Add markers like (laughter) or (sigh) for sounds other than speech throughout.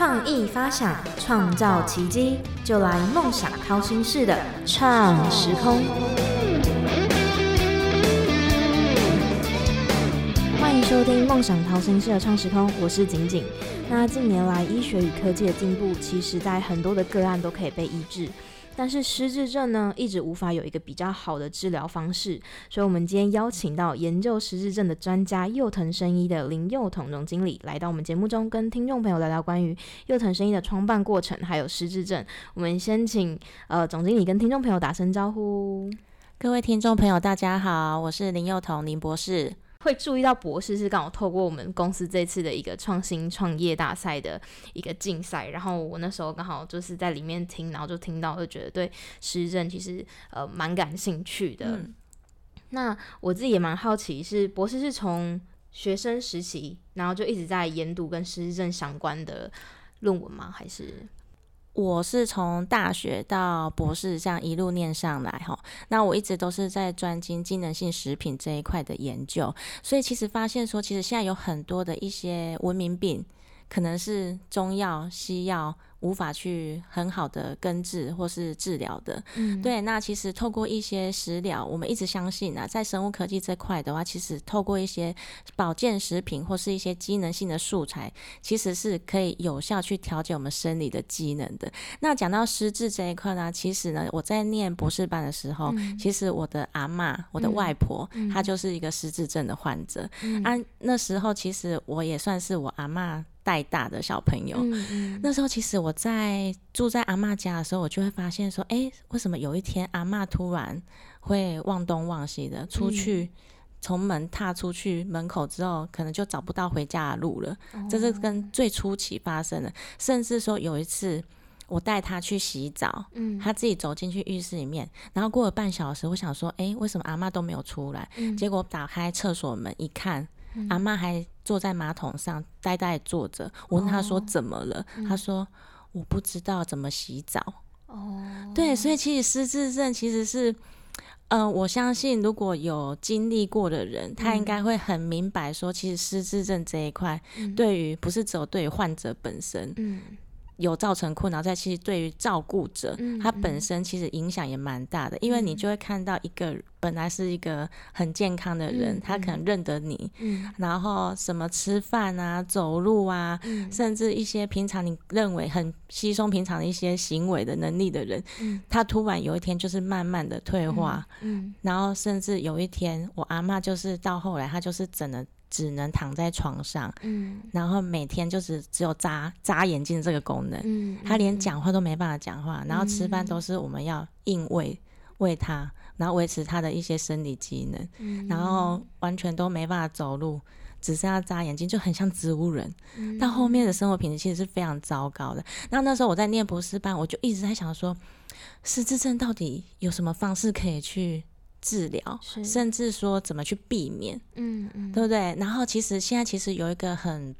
创意发想，创造奇迹，就来梦想掏心式的创时空。欢迎收听《梦想掏心式的创时空》，我是景景。那近年来，医学与科技的进步，其实在很多的个案都可以被医治。但是失智症呢，一直无法有一个比较好的治疗方式，所以，我们今天邀请到研究失智症的专家幼藤生医的林幼彤总经理来到我们节目中，跟听众朋友聊聊关于幼藤生医的创办过程，还有失智症。我们先请呃总经理跟听众朋友打声招呼。各位听众朋友，大家好，我是林幼彤林博士。会注意到博士是刚好透过我们公司这次的一个创新创业大赛的一个竞赛，然后我那时候刚好就是在里面听，然后就听到就觉得对失智症其实呃蛮感兴趣的。那我自己也蛮好奇，是博士是从学生时期，然后就一直在研读跟失智症相关的论文吗？还是？我是从大学到博士这样一路念上来哈，那我一直都是在专精机能性食品这一块的研究，所以其实发现说，其实现在有很多的一些文明病，可能是中药、西药。无法去很好的根治或是治疗的，嗯，对。那其实透过一些食疗，我们一直相信啊，在生物科技这块的话，其实透过一些保健食品或是一些机能性的素材，其实是可以有效去调节我们生理的机能的。那讲到失智这一块呢，其实呢，我在念博士班的时候，其实我的阿妈，我的外婆，她就是一个失智症的患者。啊，那时候其实我也算是我阿妈。带大的小朋友，那时候其实我在住在阿妈家的时候，我就会发现说，哎，为什么有一天阿妈突然会忘东忘西的出去，从门踏出去门口之后，可能就找不到回家的路了。这是跟最初期发生的，甚至说有一次我带他去洗澡，嗯，他自己走进去浴室里面，然后过了半小时，我想说，哎，为什么阿妈都没有出来？结果打开厕所门一看。阿妈还坐在马桶上呆呆坐着，我问她说怎么了？他说我不知道怎么洗澡。哦，对，所以其实失智症其实是，嗯，我相信如果有经历过的人，他应该会很明白说，其实失智症这一块，对于不是只有对于患者本身，嗯。有造成困扰，在其实对于照顾者，他本身其实影响也蛮大的，因为你就会看到一个本来是一个很健康的人，他可能认得你，然后什么吃饭啊、走路啊，甚至一些平常你认为很稀松平常的一些行为的能力的人，他突然有一天就是慢慢的退化，然后甚至有一天，我阿妈就是到后来，她就是整了。只能躺在床上，嗯，然后每天就是只有眨眨眼睛这个功能，嗯，他连讲话都没办法讲话，然后吃饭都是我们要硬喂喂他，然后维持他的一些生理机能，嗯，然后完全都没办法走路，只剩下眨眼睛，就很像植物人。到后面的生活品质其实是非常糟糕的。那那时候我在念博士班，我就一直在想说，失智症到底有什么方式可以去？治疗，甚至说怎么去避免，嗯嗯，对不对？然后其实现在其实有一个很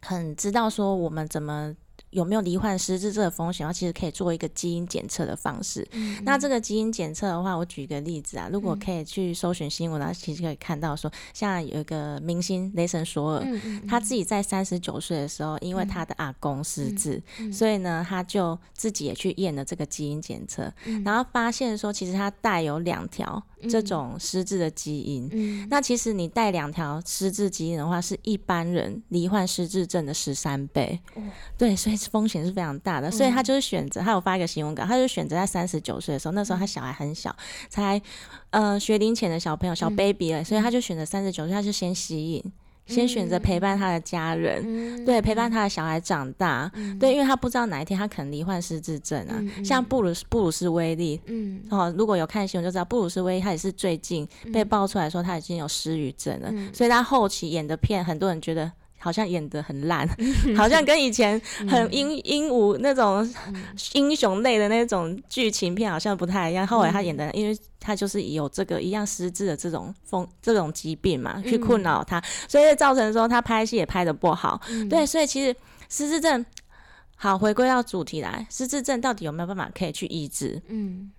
很知道说我们怎么。有没有罹患失智这个风险？然后其实可以做一个基因检测的方式。那这个基因检测的话，我举个例子啊，如果可以去搜寻新闻，然后其实可以看到说，像有一个明星雷神索尔，他自己在三十九岁的时候，因为他的阿公失智，所以呢，他就自己也去验了这个基因检测，然后发现说，其实他带有两条这种失智的基因。那其实你带两条失智基因的话，是一般人罹患失智症的十三倍。(laughs) 对，所以。风险是非常大的，所以他就是选择，他有发一个新闻稿，他就选择在三十九岁的时候，那时候他小孩很小，才呃学龄前的小朋友，小 baby 了，所以他就选择三十九岁，他就先吸引，先选择陪伴他的家人，对，陪伴他的小孩长大，对，因为他不知道哪一天他可能罹患失智症啊，像布鲁斯布鲁斯威利，嗯，哦，如果有看新闻就知道，布鲁斯威利他也是最近被爆出来说他已经有失语症了，所以他后期演的片，很多人觉得。好像演的很烂，(laughs) 好像跟以前很英英武那种英雄类的那种剧情片好像不太一样。后来他演的，因为他就是有这个一样失智的这种风这种疾病嘛，去困扰他，所以造成说他拍戏也拍的不好。对，所以其实失智症，好回归到主题来，失智症到底有没有办法可以去医治？嗯，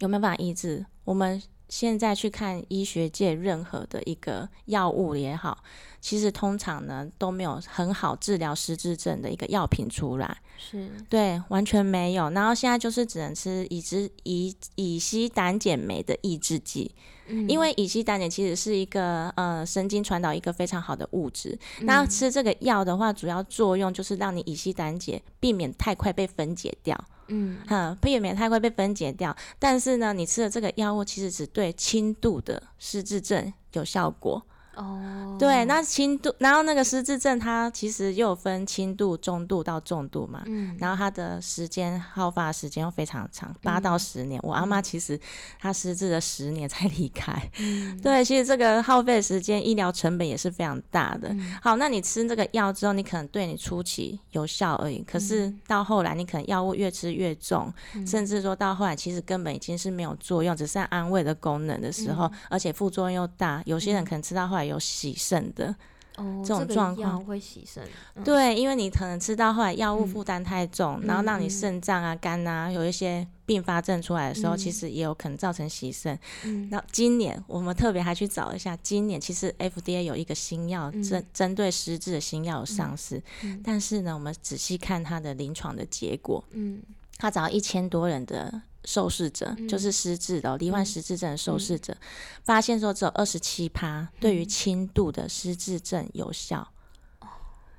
有没有办法医治？我们。现在去看医学界任何的一个药物也好，其实通常呢都没有很好治疗失智症的一个药品出来，是对，完全没有。然后现在就是只能吃乙酯乙乙烯胆碱酶的抑制剂，嗯因为乙烯胆碱其实是一个呃神经传导一个非常好的物质。那吃这个药的话，主要作用就是让你乙烯胆碱避免太快被分解掉。嗯哈，避免它会被分解掉。但是呢，你吃的这个药物其实只对轻度的失智症有效果。哦，对，那轻度，然后那个失智症它其实又有分轻度、中度到重度嘛。嗯然后它的时间耗发时间又非常长，八到十年。我阿妈其实她失智了十年才离开。嗯对，其实这个耗费时间、医疗成本也是非常大的。嗯好，那你吃这个药之后，你可能对你初期有效而已，可是到后来你可能药物越吃越重，甚至说到后来其实根本已经是没有作用，只剩安慰的功能的时候，而且副作用又大，有些人可能吃到后来有洗肾的。哦，这种个状况药会洗肾，嗯。对，因为你可能吃到后来药物嗯。负担太重，然后让你嗯。肾脏啊、肝啊有一些并发症出来的时候，嗯。其实也有可能造成洗肾。嗯。那今年我们特别还去找一下，今年其实 FDA 有一个新药嗯。针针对失智的新药有上市，嗯。但是呢，我们仔细看它的临床的结果，嗯他找到一千多人的受试者，嗯。就是失智的、哦、罹患嗯失智症的受试者，发现说只有二十七趴对于轻度的失智症有效。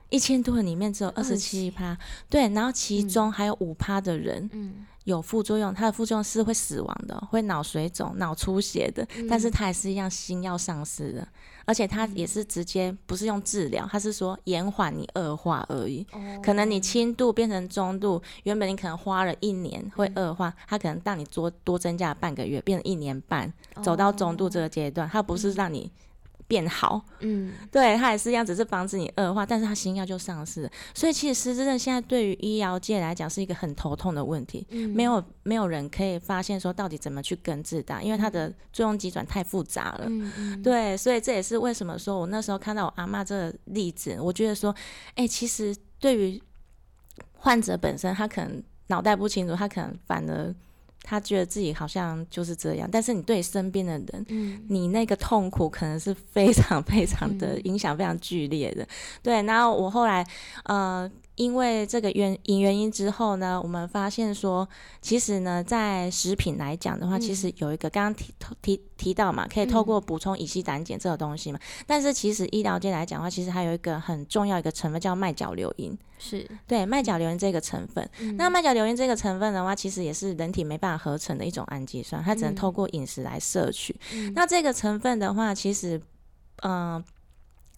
一千多人里面只有二十七趴，对，然后其中还有五趴的人嗯。有副作用，它的副作用是会死亡的，会脑水肿、脑出血的，但是它还是一样新药上市的，而且它也是直接不是用治疗，它是说延缓你恶化而已。哦可能你轻度变成中度，原本你可能花了一年会恶化，它可能让你多多增加了半个月，变成一年半，走到中度这个阶段，它不是让你变好，嗯。对，它也是一样，只是防止你恶化，但是它新药就上市。了，所以其实失智症现在对于医疗界来讲是一个很头痛的问题，嗯。没有没有人可以发现说到底怎么去根治它，因为它的作用机转太复杂了。嗯嗯。对，所以这也是为什么说我那时候看到我阿妈这个例子，我觉得说，哎、其实对于患者本身，他可能脑袋不清楚，他可能反而他觉得自己好像就是这样，但是你对身边的人，嗯你那个痛苦可能是非常非常的嗯影响非常剧烈的。对，然后我后来呃，因为这个原因原因之后呢，我们发现说，其实呢，在食品来讲的话，嗯其实有一个刚刚提提提到嘛，可以透过补充乙烯胆碱这个东西嘛，但是其实医疗界来讲的话，其实还有一个很重要一个成分叫麦角硫因。是。对，麦角硫因这个成分，嗯。那麦角硫因这个成分的话，其实也是人体没办法合成的一种氨基酸，它只能嗯。透过饮食来摄取。嗯。那这个成分的话，其实，嗯、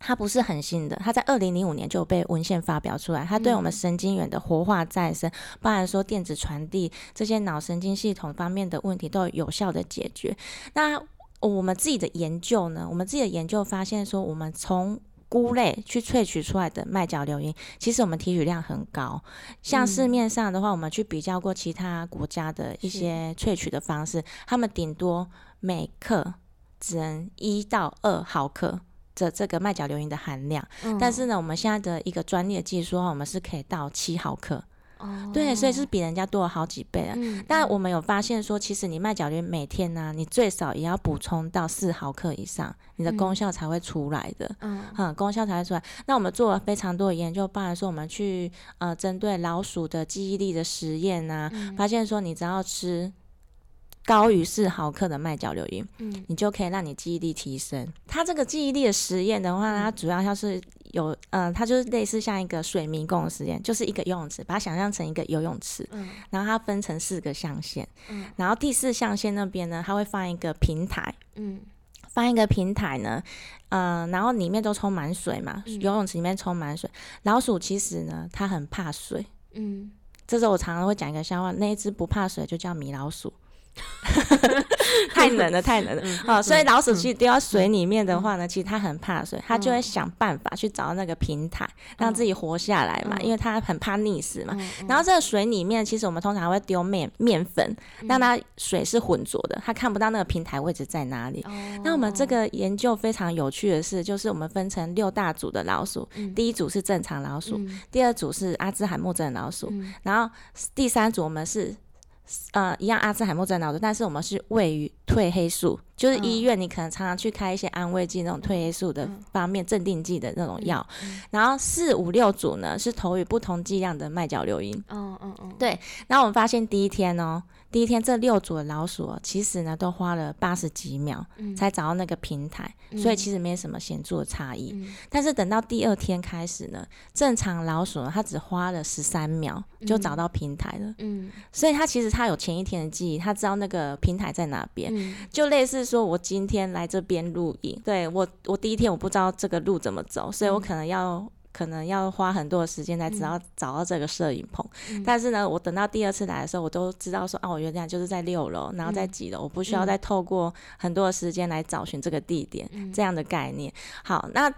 它不是很新的，它在二零零五年就被文献发表出来。它对我们嗯神经元的活化再生，包含说电子传递这些脑神经系统方面的问题，都有有效的解决。那我们自己的研究呢？我们自己的研究发现说，我们从菇类去萃取出来的麦角硫因，其实我们提取量很高。像市嗯面上的话，我们去比较过其他国家的一些萃取的方式，他们顶多每克只能一到二毫克的这个麦角硫因的含量。嗯但是呢，我们现在的一个专利的技术的话，我们是可以到七毫克。哦对，所以是比人家多了好几倍啊。嗯但我们有发现说，其实你麦角硫因每天呢、你最少也要补充到四毫克以上，你的功嗯效才会出来的。嗯嗯，功效才会出来。那我们做了非常多的研究，包含说我们去呃针对老鼠的记忆力的实验啊、嗯发现说你只要吃高于四毫克的麦角硫因，嗯你就可以让你记忆力提升。它这个记忆力的实验的话，它主要要是有呃，它就是类似像一个水迷宫的实验，就是一个游泳池，把它想象成一个游泳池，嗯然后它分成四个象限，嗯然后第四象限那边呢，它会放一个平台。嗯放一个平台呢，呃，然后里面都充满水嘛，嗯游泳池里面充满水。老鼠其实呢，它很怕水。嗯这时候我常常会讲一个笑话，那一只不怕水就叫米老鼠。(laughs) 太冷了，太冷了。嗯好、所以老鼠其实丢到水里面的话呢，其实它很怕水，它就会想办法去找到那个平台，让自己活下来嘛，嗯。因为它很怕溺死嘛。嗯然后这个水里面，其实我们通常会丢面面粉，让它水是浑浊的，它看不到那个平台位置在哪里。哦。那我们这个研究非常有趣的是，就是我们分成六大组的老鼠，嗯。第一组是正常老鼠，嗯。第二组是阿兹海默症的老鼠，嗯。然后第三组我们是呃一样阿兹海默症脑子，但是我们是位于褪黑素，就是医嗯院你可能常常去开一些安慰剂那种褪黑素的嗯。方面镇定剂的那种药，嗯然后四五六组呢是投予不同剂量的麦角硫因。嗯嗯嗯，对然后我们发现第一天哦，第一天这六组的老鼠、哦、其实呢都花了八十几秒嗯。才找到那个平台，所以其实没什么显著的差异。嗯。但是等到第二天开始呢，正常老鼠呢它只花了十三秒就找到平台了，嗯。所以它其实它有前一天的记忆，它知道那个平台在哪边。嗯。就类似说，我今天来这边录影，对我，我第一天我不知道这个路怎么走，所以我嗯可能要可能要花很多的时间才知道找到这个摄影棚。嗯但是呢，我等到第二次来的时候，我都知道说，啊、我原来就是在六楼，然后在嗯几楼，我不需要嗯再透过很多的时间来找寻这个地点，嗯这样的概念。好，那。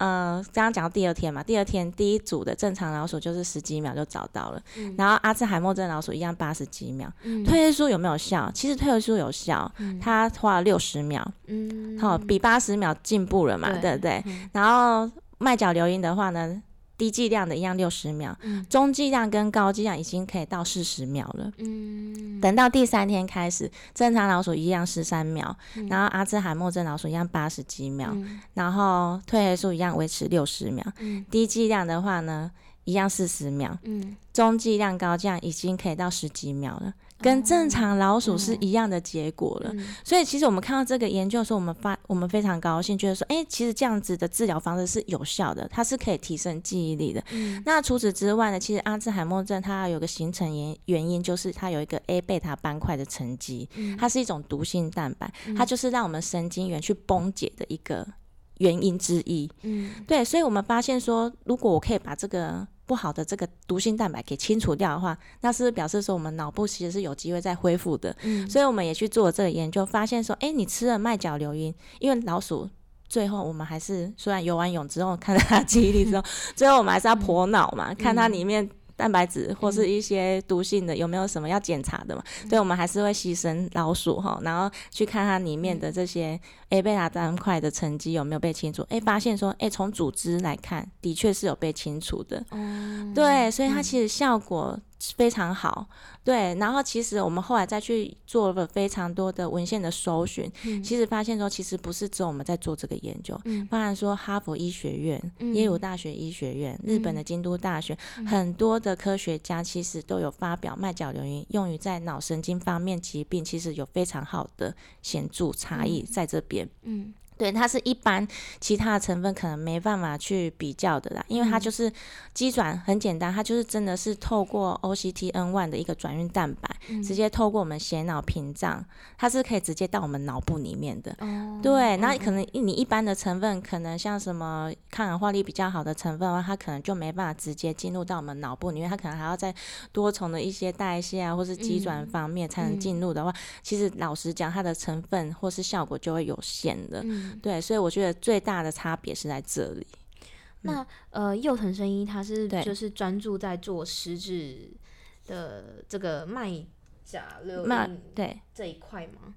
呃，刚刚讲到第二天嘛，第二天第一组的正常老鼠就是十几秒就找到了，嗯然后阿兹海默症老鼠一样八十几秒。嗯褪黑素有没有效？其实褪黑素有效，嗯它花了六十秒，嗯好、比八十秒进步了嘛，对对不对？嗯然后麦角硫因的话呢，低剂量的一样六十秒，嗯。中剂量跟高剂量已经可以到四十秒了。嗯。等到第三天开始，正常老鼠一样十三秒，嗯。然后阿兹海默症老鼠一样八十几秒，嗯。然后褪黑素一样维持六十秒，嗯。低剂量的话呢，一样四十秒，嗯。中剂量、高剂量已经可以到十几秒了，跟正常老鼠是一样的结果了。嗯所以其实我们看到这个研究的时候，我们发我们非常高兴，觉得说，哎、其实这样子的治疗方式是有效的，它是可以提升记忆力的。嗯那除此之外呢，其实阿兹海默症它有个形成原原因，就是它有一个 A 贝塔斑块的沉积，嗯它是一种毒性蛋白，它就是让我们神经元去崩解的一个原因之一。嗯对，所以我们发现说，如果我可以把这个不好的这个毒性蛋白给清除掉的话，那是不是表示说我们脑部其实是有机会再恢复的？嗯所以我们也去做了这个研究，发现说，哎，你吃了麦角硫因，因为老鼠。最后，我们还是虽然游完泳之后看到它记忆力之后，最后我们还是要剖脑嘛，看它里面蛋白质或是一些毒性的有没有什么要检查的嘛。所以我们还是会牺牲老鼠哈，然后去看它里面的这些 A 贝塔斑块的沉积有没有被清除。哎，发现说，哎，从组织来看，的确是有被清除的。哦对，所以它其实效果非常好。对，然后其实我们后来再去做了非常多的文献的搜寻，嗯其实发现说，其实不是只有我们在做这个研究，嗯包含说哈佛医学院、嗯耶鲁大学医学院、日本的京都大学，嗯很多的科学家其实都有发表麦角硫因用于在脑神经方面疾病，其实有非常好的显著差异在这边。嗯对，它是一般其他的成分可能没办法去比较的啦，因为它嗯就是基转很简单，它就是真的是透过 OCTN one 的一个转运蛋白，嗯直接透过我们血脑屏障，它是可以直接到我们脑部里面的。哦对，那嗯可能你一般的成分，可能像什么抗氧化力比较好的成分的话，它可能就没办法直接进入到我们脑部里面，它可能还要在多重的一些代谢啊，或是机转嗯方面才能进入的话，其实老实讲，它的成分或是效果就会有限的。嗯。对，所以我觉得最大的差别是在这里。那呃，幼藤生一他是对。就是专注在做实质的这个麦甲硫那因对，这一块吗？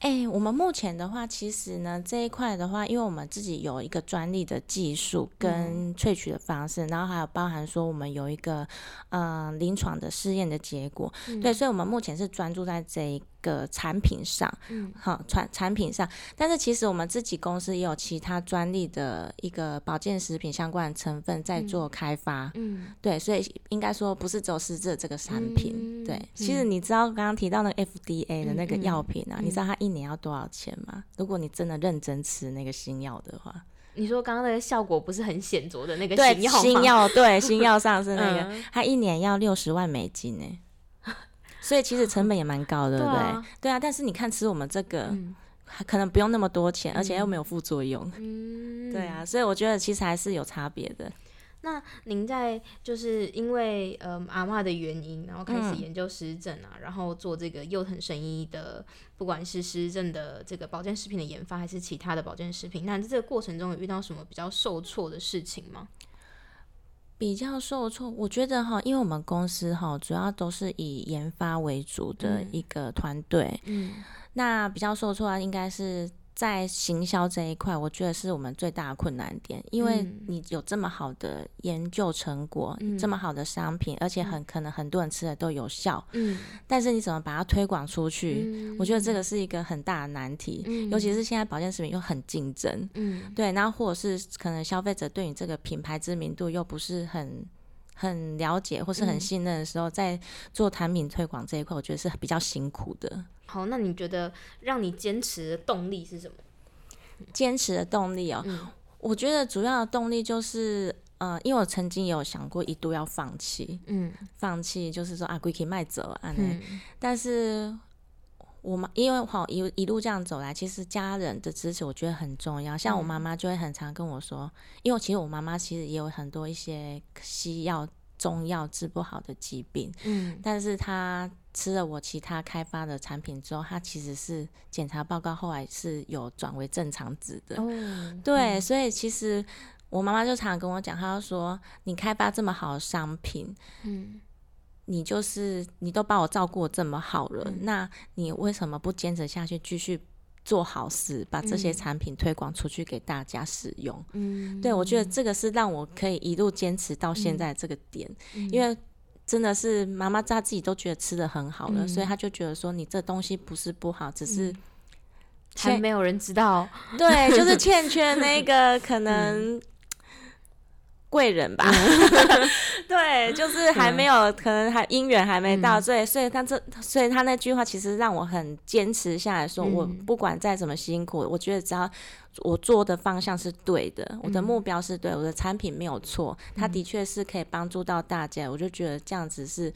哎、我们目前的话，其实呢这一块的话，因为我们自己有一个专利的技术跟萃取的方式，然后还有包含说我们有一个呃临床的试验的结果，对，所以我们目前是专注在这一个产品上，嗯。好产产品上，但是其实我们自己公司也有其他专利的一个保健食品相关的成分在做开发，嗯。对，所以应该说不是只有失智这个产品。嗯对，其实你知道刚刚提到那个 FDA 的那个药品啊，嗯。你知道它一年要多少钱吗？如果你真的认真吃那个新药的话，你说刚刚那个效果不是很显著的那个对，新药吗？(laughs) 新药对新药上是那个，嗯。它一年要六十万美金呢。所以其实成本也蛮高的，对不对？对啊但是你看吃我们这个，嗯可能不用那么多钱，而且又没有副作用。嗯，(laughs) 对啊，所以我觉得其实还是有差别的。那您在就是因为呃阿嬷的原因，然后开始嗯研究失智症啊，然后做这个幼藤神医的，不管是湿疹的这个保健食品的研发，还是其他的保健食品，那在这个过程中有遇到什么比较受挫的事情吗？比较受挫，我觉得哈，因为我们公司哈主要都是以研发为主的嗯。一个团队，嗯。那比较受挫啊，应该是在行销这一块，我觉得是我们最大的困难点，因为嗯。你有这么好的研究成果，这么好的商品，而且很可能很多人吃的都有效，嗯，但是你怎么把它推广出去？嗯？我觉得这个是一个很大的难题，嗯。尤其是现在保健食品又很竞争，嗯。对，然后或者是可能消费者对你这个品牌知名度又不是很很了解或是很嗯。信任的时候，在做产品推广这一块，我觉得是比较辛苦的。好，那你觉得让你坚持的动力是什么？坚持的动力哦，嗯。我觉得主要的动力就是，呃，因为我曾经有想过一度要放弃，嗯。放弃就是说啊，归可以卖走啊，嗯。但是我妈因为好一一路这样走来，其实家人的支持我觉得很重要。像我妈妈就会很常跟我说，因为其实我妈妈其实也有很多一些西药、中药治不好的疾病，嗯但是她吃了我其他开发的产品之后，她其实是检查报告后来是有转为正常值的。哦，对，所以其实我妈妈就常常跟我讲，她就说你开发这么好的商品，嗯你就是你都把我照顾这么好了，嗯。那你为什么不坚持下去，继续做好事，把这些嗯。产品推广出去给大家使用？嗯，对我觉得这个是让我可以一路坚持到现在这个点，嗯。因为。真的是妈妈她自己都觉得吃的很好了，嗯所以她就觉得说你这东西不是不好，只是还没有人知道，对，就是欠缺那 (laughs) 个可能贵人吧。(laughs) 对，就是还没有，可能还姻缘还没到，嗯。所以所以他这，所以他那句话其实让我很坚持下来说，我嗯。不管再怎么辛苦，我觉得只要我做的方向是对的，我的嗯。目标是对，我的产品没有错，他的确是可以帮助到大家，我就觉得这样子是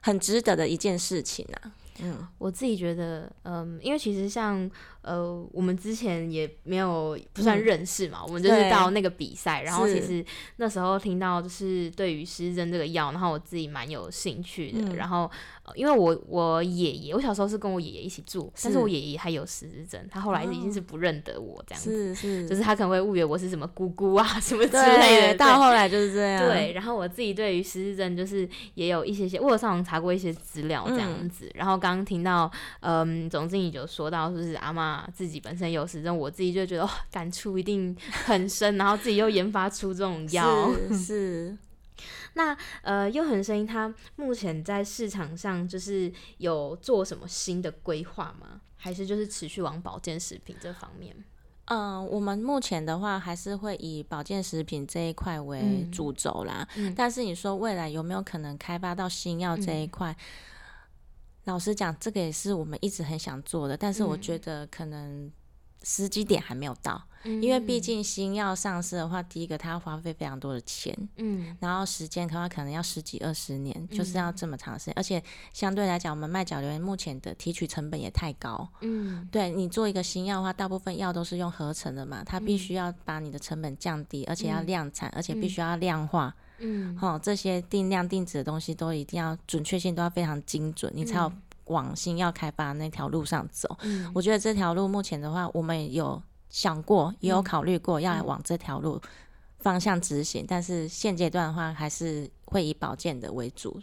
很值得的一件事情啊。嗯，我自己觉得，嗯，因为其实像呃，我们之前也没有不算嗯。认识嘛，我们就是到那个比赛，然后其实那时候听到就是对于失智症这个药，然后我自己蛮有兴趣的，嗯。然后、呃因为我我爷爷，我小时候是跟我爷爷一起住，但是是我爷爷还有失智症，他后来已经哦是不认得我这样子，是是，就是他可能会误以为我是什么姑姑啊什么之对，类的，对到后来就是这样。对，然后我自己对于失智症就是也有一些些，我有上网查过一些资料这样嗯子。然后刚刚听到，嗯，总经理就说到，就是阿妈自己本身有失智症，我自己就觉得、哦、感触一定很深，然后自己又研发出这种药。是是，(laughs) 那呃，又很声音，它目前在市场上就是有做什么新的规划吗？还是就是持续往保健食品这方面？嗯，我们目前的话还是会以保健食品这一块为嗯主轴啦。嗯但是你说未来有没有可能开发到新药这一块？老实讲，这个也是我们一直很想做的，但是我嗯觉得可能时机点还没有到，因因为毕竟新药上市的话，第一个它要花费非常多的钱，嗯。然后时间的话可能要十几二十年，就是嗯。要这么长时间，而且相对来讲，我们卖角流目前的提取成本也太高。嗯。对你做一个新药的话，大部分药都是用合成的嘛，它必须要把你的成本降低，而且要嗯。量产，而且必嗯。须要量化。嗯。好、这些定量定值的东西都一定要准确性都要非常精准，你才有往新药开发那条路上走。嗯。我觉得这条路目前的话，我们有想过，也有嗯考虑过要嗯往这条路方向执行，但是现阶段的话，还是会以保健的为主。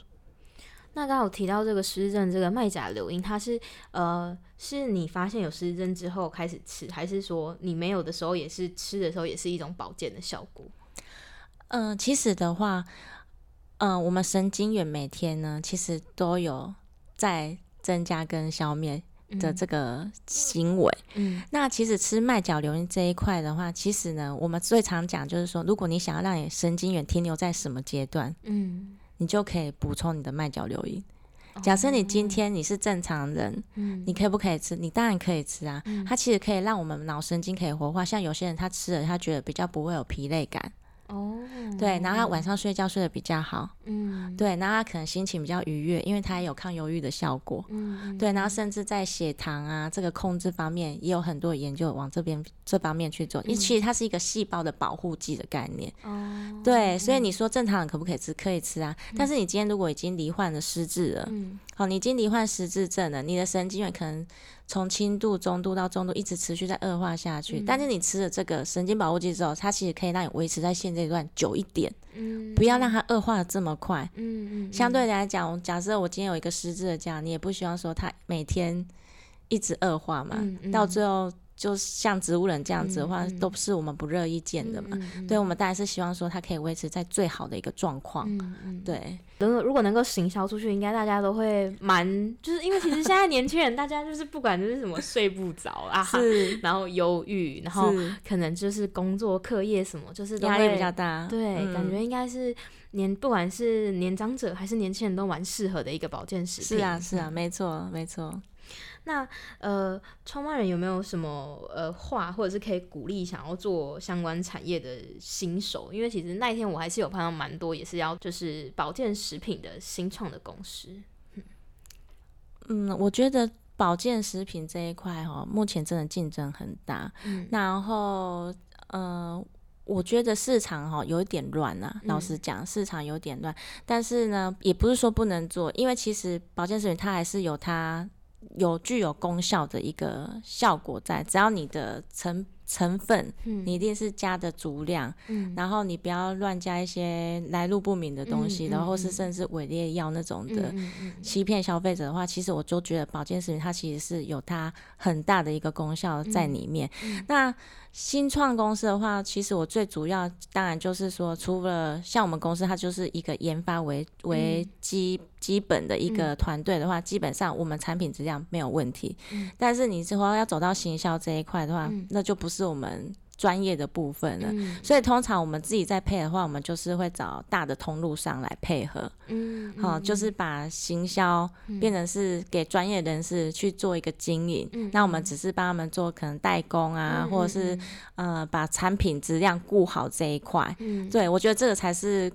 那刚好提到这个失智症，这个麦甲硫因，它是呃，是你发现有失智症之后开始吃，还是说你没有的时候也是吃的时候也是一种保健的效果？嗯、其实的话，嗯、我们神经元每天呢，其实都有在增加跟消灭的这个行为。嗯那其实吃麦角硫因这一块的话，其实呢，我们最常讲就是说，如果你想要让你神经元停留在什么阶段，嗯，你就可以补充你的麦角硫因。假设你今天你是正常人，哦嗯你可不可以吃？你当然可以吃啊。嗯它其实可以让我们脑神经可以活化，像有些人他吃了，他觉得比较不会有疲累感，哦，对，然后他晚上睡觉睡得比较好，嗯对，然后他可能心情比较愉悦，因为他也有抗忧郁的效果。嗯对，然后甚至在血糖啊这个控制方面，也有很多研究往这边这方面去做。因为其实它是一个细胞的保护剂的概念。哦，对，所以你说正常人可不可以吃？可以吃啊。但是你今天如果已经罹患了失智了，嗯好，你已经罹患失智症了，你的神经元可能从轻度、中度到重度一直持续在恶化下去。但是你吃了这个神经保护剂之后，它其实可以让你维持在现阶段久一点，嗯不要让它恶化的这么快。嗯嗯相对来讲，假设我今天有一个失智的家，你也不希望说他每天一直恶化嘛，嗯嗯到最后就像植物人这样子的话，都是我们不乐意见的嘛。嗯嗯对，我们当然是希望说它可以维持在最好的一个状况。嗯嗯，对，如果如果能够行销出去，应该大家都会蛮，就是因为其实现在年轻人，大家就是不管就是什么睡不着啊，是然后忧郁，然后可能就是工作课业什么，就是压力比较大。对，嗯感觉应该是年不管是年长者还是年轻人都蛮适合的一个保健食品。是啊，是啊，嗯没错，没错。那呃，创办人有没有什么呃话，或者是可以鼓励想要做相关产业的新手？因为其实那一天我还是有碰到蛮多也是要就是保健食品的新创的公司。嗯，我觉得保健食品这一块哈，目前真的竞争很大。嗯然后呃，我觉得市场哈有一点乱啊，老嗯实讲，市场有点乱。但是呢，也不是说不能做，因为其实保健食品它还是有它有具有功效的一个效果在，只要你的成成分嗯。你一定是加的足量，嗯。然后你不要乱加一些来路不明的东西，嗯然后是嗯。甚至伪劣药那种的。欺骗消费者的话，其实我就觉得保健食品它其实是有它很大的一个功效在里面。嗯那新创公司的话，其实我最主要当然就是说，除了像我们公司，它就是一个研发为为嗯基、基本的一个团队的话，基本上我们产品质量没有问题。嗯。但是你之后要走到行销这一块的话，嗯。那就不是我们专业的部分了。嗯所以通常我们自己在配的话，我们就是会找大的通路上来配合，嗯好、就是把行销变成是给专业人士去做一个经营，嗯那我们只是帮他们做可能代工啊，或者是呃把产品质量顾好这一块。嗯对我觉得这个才是。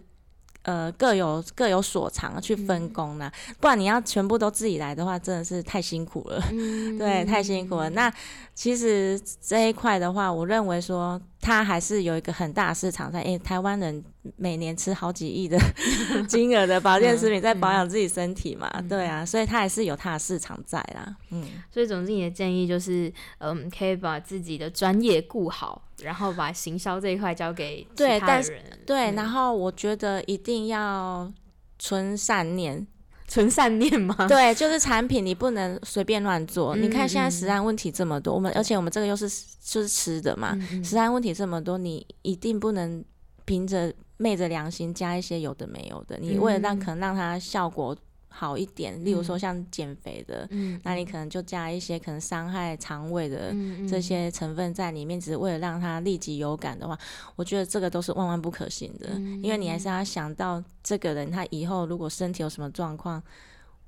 呃，各有各有所长去分工啦、不然你要全部都自己来的话，真的是太辛苦了。嗯 (laughs) 对，太辛苦了。那其实这一块的话，我认为说它还是有一个很大的市场在。诶，台湾人每年吃好几亿的 (laughs) 金额的保健食品，在保养自己身体嘛，对啊，所以它还是有它的市场在啦。嗯，所以总之你的建议就是，嗯，可以把自己的专业顾好，然后把行销这一块交给其对但是。对。嗯然后我觉得一定要存善念，(laughs) 存善念吗？(laughs) 对，就是产品你不能随便乱做。你看现在嗯食安问题这么多，我们而且我们这个又是就是吃的嘛，食安问题这么多，你一定不能凭着昧着良心加一些有的没有的。你为了让嗯可能让它效果好一点，例如说嗯像减肥的，嗯，那你可能就加一些可能伤害肠胃的嗯这些成分在里面，只是为了让它立即有感的话，我觉得这个都是万万不可行的，因为你还是要想到这个人他以后如果身体有什么状况，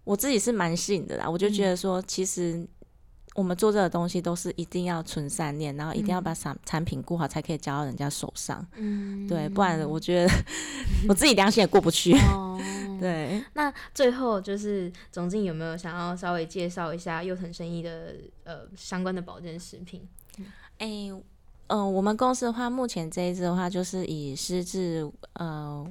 我自己是蛮信的啦，我就觉得说其实。我们做这个东西都是一定要存善念，然后一定要把产产品顾好，才可以交到人家手上。嗯对，不然我觉得我自己良心也过不去。哦，(laughs) 对，那最后就是总经有没有想要稍微介绍一下幼腾生意的呃相关的保健食品？哎、呃，我们公司的话，目前这一支的话，就是以失智呃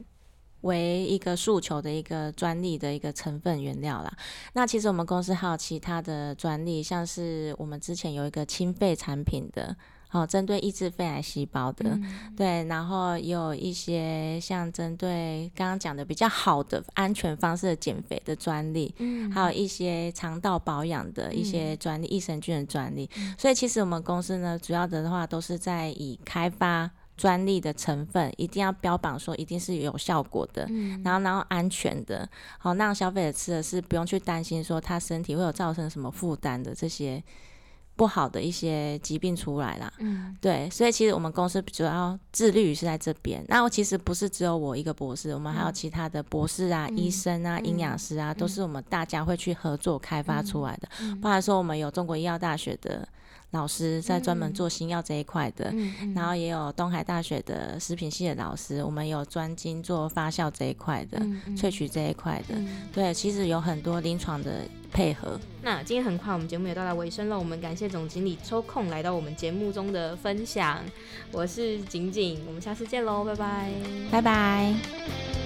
为一个诉求的一个专利的一个成分原料啦。那其实我们公司还有其他的专利，像是我们之前有一个清肺产品的。哦，针对抑制肺癌细胞的，对，然后也有一些像针对刚刚讲的比较好的安全方式的减肥的专利，嗯还有一些肠道保养的一些专利、益生菌的专利。所以其实我们公司呢，主要的话都是在以开发专利的成分，一定要标榜说一定是有效果的，然后然后安全的，好让消费者吃的是不用去担心说他身体会有造成什么负担的这些。不好的一些疾病出来啦，嗯。对，所以其实我们公司主要致力于是在这边。那我其实不是只有我一个博士，我们还有其他的博士啊、医生啊、营养师啊，都是我们大家会去合作开发出来的。包含说我们有中国医药大学的老师在专门做新药这一块的，嗯然后也有东海大学的食品系的老师，我们有专精做发酵这一块的、萃取这一块的。对，其实有很多临床的配合。那今天很快，我们节目也到达尾声了。我们感谢总经理抽空来到我们节目中的分享。我是景景，我们下次见喽，拜拜。拜拜。